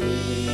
You.